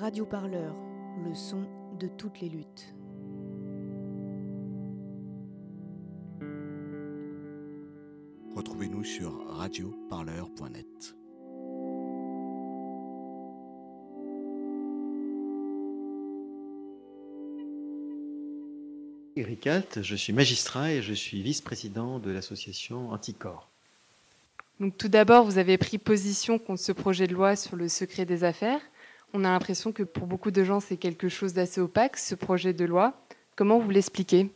Radio Parleur, le son de toutes les luttes. Retrouvez-nous sur radioparleur.net. Eric Alt, je suis magistrat et je suis vice-président de l'association Anticor. Donc, tout d'abord, vous avez pris position contre ce projet de loi sur le secret des affaires. On a l'impression que pour beaucoup de gens, c'est quelque chose d'assez opaque, ce projet de loi. Comment vous l'expliquez?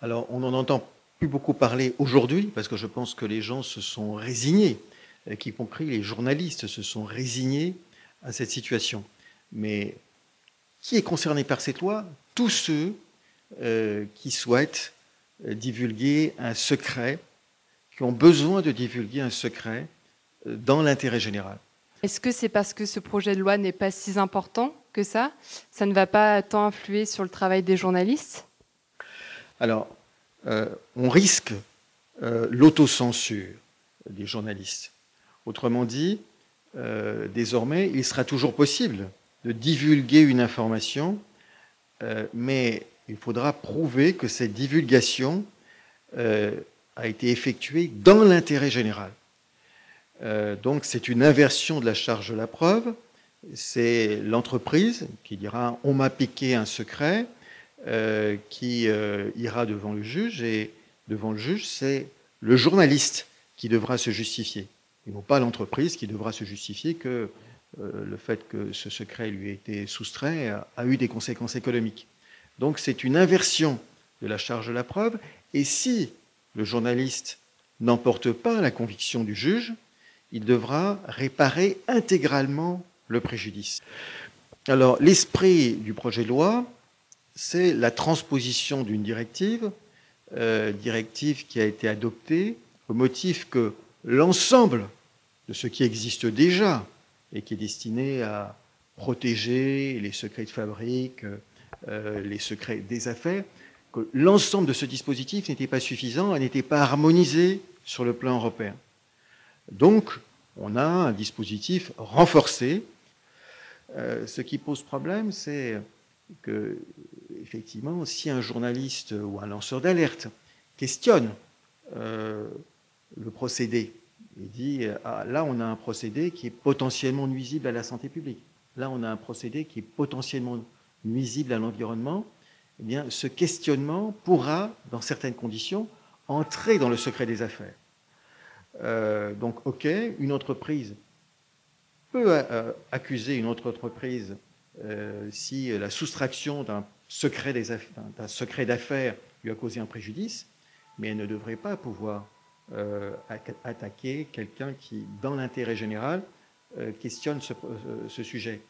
Alors, on n'en entend plus beaucoup parler aujourd'hui, parce que je pense que les gens se sont résignés, euh, y compris les journalistes se sont résignés à cette situation. Mais qui est concerné par cette loi? Tous ceux euh, qui souhaitent euh, divulguer un secret, qui ont besoin de divulguer un secret dans l'intérêt général. Est-ce que c'est parce que ce projet de loi n'est pas si important que ça? Ça ne va pas tant influer sur le travail des journalistes? Alors, euh, on risque euh, l'autocensure des journalistes. Autrement dit, euh, désormais, il sera toujours possible de divulguer une information, mais il faudra prouver que cette divulgation a été effectuée dans l'intérêt général. Euh, donc c'est une inversion de la charge de la preuve. C'est l'entreprise qui dira on m'a piqué un secret, euh, qui euh, ira devant le juge et devant le juge c'est le journaliste qui devra se justifier et non pas l'entreprise qui devra se justifier que le fait que ce secret lui ait été soustrait a eu des conséquences économiques. Donc c'est une inversion de la charge de la preuve et si le journaliste n'emporte pas la conviction du juge, il devra réparer intégralement le préjudice. Alors, l'esprit du projet de loi, c'est la transposition d'une directive, euh, directive qui a été adoptée au motif que l'ensemble de ce qui existe déjà et qui est destiné à protéger les secrets de fabrique, euh, les secrets des affaires, que l'ensemble de ce dispositif n'était pas suffisant, n'était pas harmonisé sur le plan européen. Donc, on a un dispositif renforcé. Euh, ce qui pose problème, c'est que, effectivement, si un journaliste ou un lanceur d'alerte questionne euh, le procédé, il dit ah, là, on a un procédé qui est potentiellement nuisible à la santé publique. Là, on a un procédé qui est potentiellement nuisible à l'environnement. Eh bien, ce questionnement pourra, dans certaines conditions, entrer dans le secret des affaires. Euh, donc, OK, une entreprise peut euh, accuser une autre entreprise euh, si la soustraction d'un secret d'affaires lui a causé un préjudice, mais elle ne devrait pas pouvoir attaquer quelqu'un qui, dans l'intérêt général, questionne ce sujet.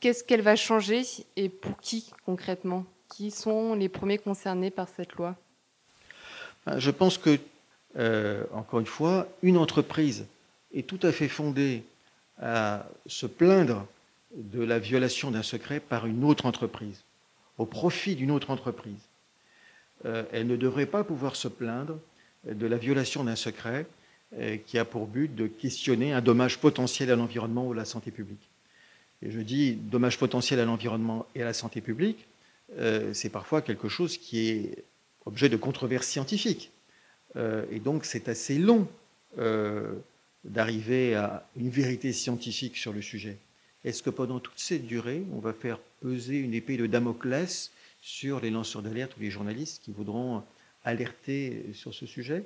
Qu'est-ce qu'elle va changer et pour qui concrètement? Qui sont les premiers concernés par cette loi? Je pense que euh, encore une fois, une entreprise est tout à fait fondée à se plaindre de la violation d'un secret par une autre entreprise, au profit d'une autre entreprise. Euh, elle ne devrait pas pouvoir se plaindre de la violation d'un secret euh, qui a pour but de questionner un dommage potentiel à l'environnement ou à la santé publique. Et je dis dommage potentiel à l'environnement et à la santé publique, c'est parfois quelque chose qui est objet de controverses scientifiques. Euh, et donc c'est assez long euh, d'arriver à une vérité scientifique sur le sujet. Est-ce que pendant toute cette durée, on va faire peser une épée de Damoclès sur les lanceurs d'alerte ou les journalistes qui voudront alerter sur ce sujet?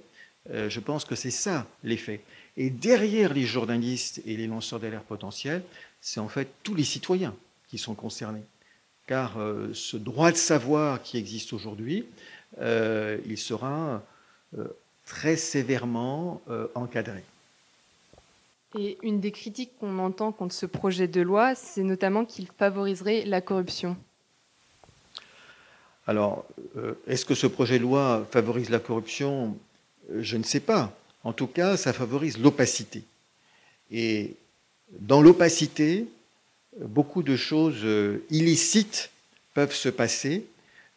Euh, Je pense que c'est ça l'effet. Et derrière les journalistes et les lanceurs d'alerte potentiels, c'est en fait tous les citoyens qui sont concernés. Car ce droit de savoir qui existe aujourd'hui, il sera très sévèrement euh, encadré. Et une des critiques qu'on entend contre ce projet de loi, c'est notamment qu'il favoriserait la corruption. Alors, euh, est-ce que ce projet de loi favorise la corruption? Je ne sais pas. En tout cas, ça favorise l'opacité. Et dans l'opacité, beaucoup de choses illicites peuvent se passer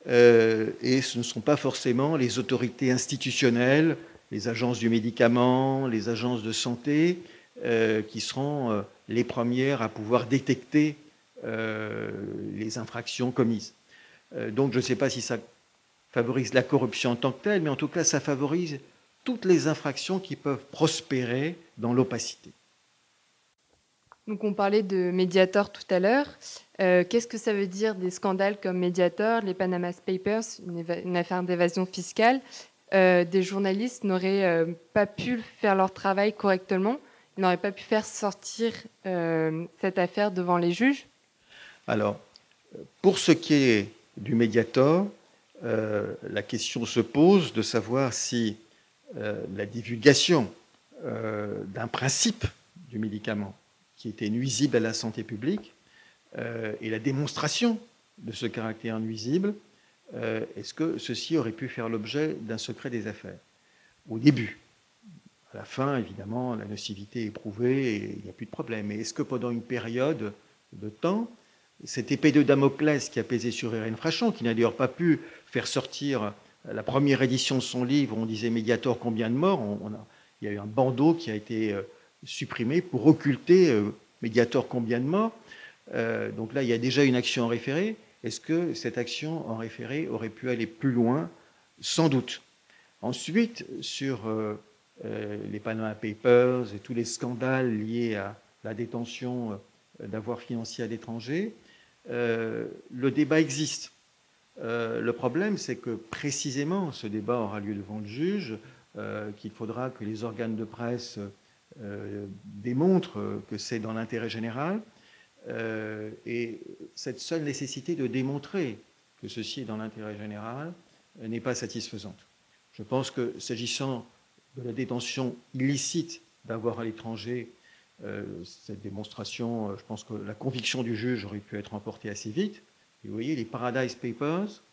euh, et ce ne sont pas forcément les autorités institutionnelles, les agences du médicament, les agences de santé, euh, qui seront euh, les premières à pouvoir détecter les infractions commises. donc je ne sais pas si ça favorise la corruption en tant que telle, mais en tout cas ça favorise toutes les infractions qui peuvent prospérer dans l'opacité. Donc on parlait de Mediator tout à l'heure. Euh, qu'est-ce que ça veut dire des scandales comme Mediator, les Panama Papers, une, affaire d'évasion fiscale? Euh, Des journalistes n'auraient euh, pas pu faire leur travail correctement, ils n'auraient pas pu faire sortir cette affaire devant les juges? Alors, pour ce qui est du Mediator, la question se pose de savoir si la divulgation d'un principe du médicament qui était nuisible à la santé publique, euh, et la démonstration de ce caractère nuisible, euh, est-ce que ceci aurait pu faire l'objet d'un secret des affaires? Au début. À la fin, évidemment, la nocivité est prouvée et il n'y a plus de problème. Mais est-ce que pendant une période de temps, cette épée de Damoclès qui a pesé sur Irène Frachon, qui n'a d'ailleurs pas pu faire sortir la première édition de son livre, on disait Mediator combien de morts Il y a eu un bandeau qui a été euh, supprimé pour occulter euh, Mediator combien de morts. Euh, donc là, il y a déjà une action en référé. Est-ce que cette action en référé aurait pu aller plus loin? Sans doute. Ensuite, sur euh, les Panama Papers et tous les scandales liés à la détention d'avoir financiers à l'étranger, le débat existe. le problème, c'est que précisément, ce débat aura lieu devant le juge, qu'il faudra que les organes de presse euh, démontre que c'est dans l'intérêt général. Euh, et cette seule nécessité de démontrer que ceci est dans l'intérêt général n'est pas satisfaisante. Je pense que s'agissant de la détention illicite d'avoir à l'étranger, euh, cette démonstration, je pense que la conviction du juge aurait pu être emportée assez vite. Et vous voyez, les Paradise Papers,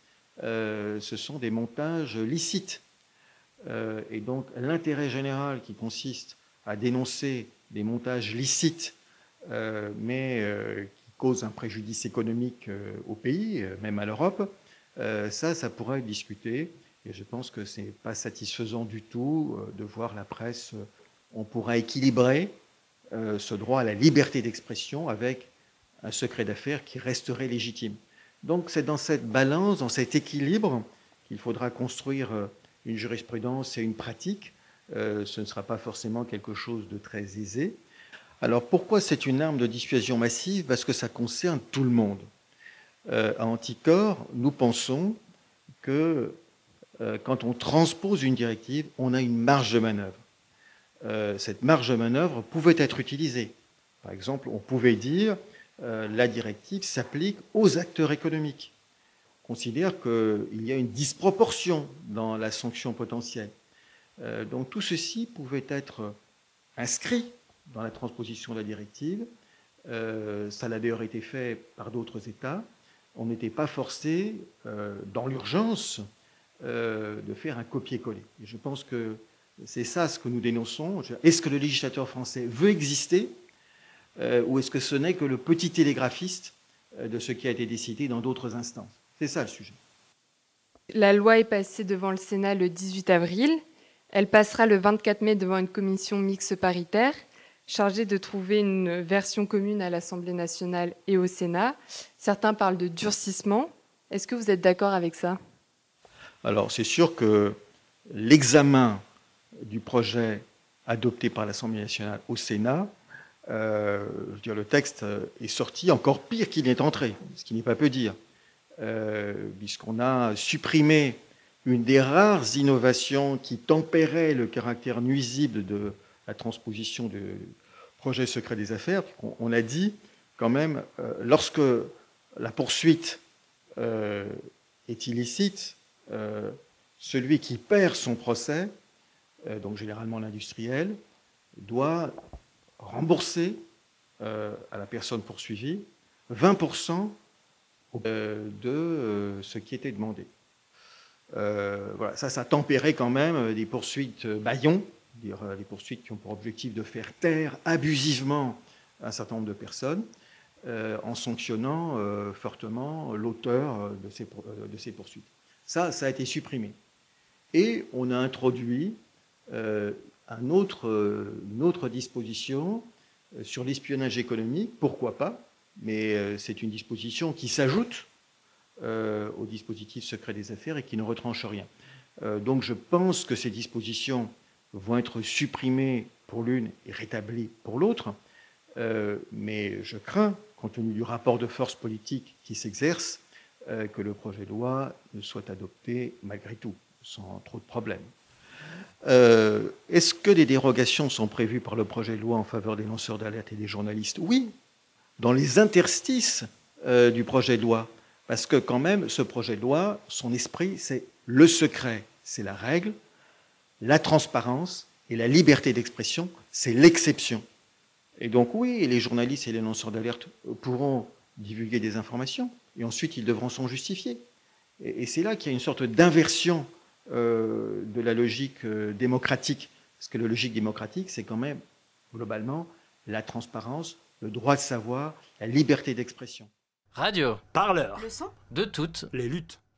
ce sont des montages licites. et donc l'intérêt général qui consiste à dénoncer des montages licites, euh, mais euh, qui causent un préjudice économique euh, au pays, même à l'Europe, ça, ça pourrait être discuté. Et je pense que ce n'est pas satisfaisant du tout de voir la presse. On pourra équilibrer ce droit à la liberté d'expression avec un secret d'affaires qui resterait légitime. Donc c'est dans cette balance, dans cet équilibre qu'il faudra construire une jurisprudence et une pratique euh, ce ne sera pas forcément quelque chose de très aisé. Alors pourquoi c'est une arme de dissuasion massive? Parce que ça concerne tout le monde. Euh, à Anticorps, nous pensons que euh, quand on transpose une directive, on a une marge de manœuvre. cette marge de manœuvre pouvait être utilisée. Par exemple, on pouvait dire la directive s'applique aux acteurs économiques. On considère qu'il y a une disproportion dans la sanction potentielle. Euh, donc tout ceci pouvait être inscrit dans la transposition de la directive. Euh, ça l'a d'ailleurs été fait par d'autres États. On n'était pas forcé, euh, dans l'urgence, de faire un copier-coller. Je pense que c'est ça ce que nous dénonçons. Est-ce que le législateur français veut exister ou est-ce que ce n'est que le petit télégraphiste de ce qui a été décidé dans d'autres instances? C'est ça le sujet. La loi est passée devant le Sénat le 18 avril. Elle passera le 24 mai devant une commission mixte paritaire chargée de trouver une version commune à l'Assemblée nationale et au Sénat. Certains parlent de durcissement. Est-ce que vous êtes d'accord avec ça? Alors c'est sûr que l'examen du projet adopté par l'Assemblée nationale au Sénat, euh, je veux dire, le texte est sorti encore pire qu'il n'est entré, ce qui n'est pas peu dire, euh, puisqu'on a supprimé une des rares innovations qui tempérait le caractère nuisible de la transposition du projet secret des affaires. On, a dit quand même, euh, lorsque la poursuite euh, est illicite, euh, celui qui perd son procès, donc généralement l'industriel, doit rembourser à la personne poursuivie 20% de ce qui était demandé. Euh, voilà, ça, ça tempérait quand même euh, des poursuites euh, baillons, dire des poursuites qui ont pour objectif de faire taire abusivement un certain nombre de personnes, en sanctionnant fortement l'auteur de ces, poursuites. Ça, ça a été supprimé. Et on a introduit une autre disposition sur l'espionnage économique, pourquoi pas, mais c'est une disposition qui s'ajoute au dispositif secret des affaires et qui ne retranche rien. donc je pense que ces dispositions vont être supprimées pour l'une et rétablies pour l'autre, mais je crains, compte tenu du rapport de force politique qui s'exerce, que le projet de loi soit adopté malgré tout, sans trop de problèmes. Euh, est-ce que des dérogations sont prévues par le projet de loi en faveur des lanceurs d'alerte et des journalistes? Oui, dans les interstices euh, du projet de loi. Parce que quand même, ce projet de loi, son esprit, c'est le secret, c'est la règle, la transparence et la liberté d'expression, c'est l'exception. Et donc oui, les journalistes et les lanceurs d'alerte pourront divulguer des informations, et ensuite ils devront s'en justifier. Et, c'est là qu'il y a une sorte d'inversion euh, de la logique euh, démocratique. Parce que la logique démocratique, c'est quand même, globalement, la transparence, le droit de savoir, la liberté d'expression. Radio. Parleur. Le son? De toutes les luttes.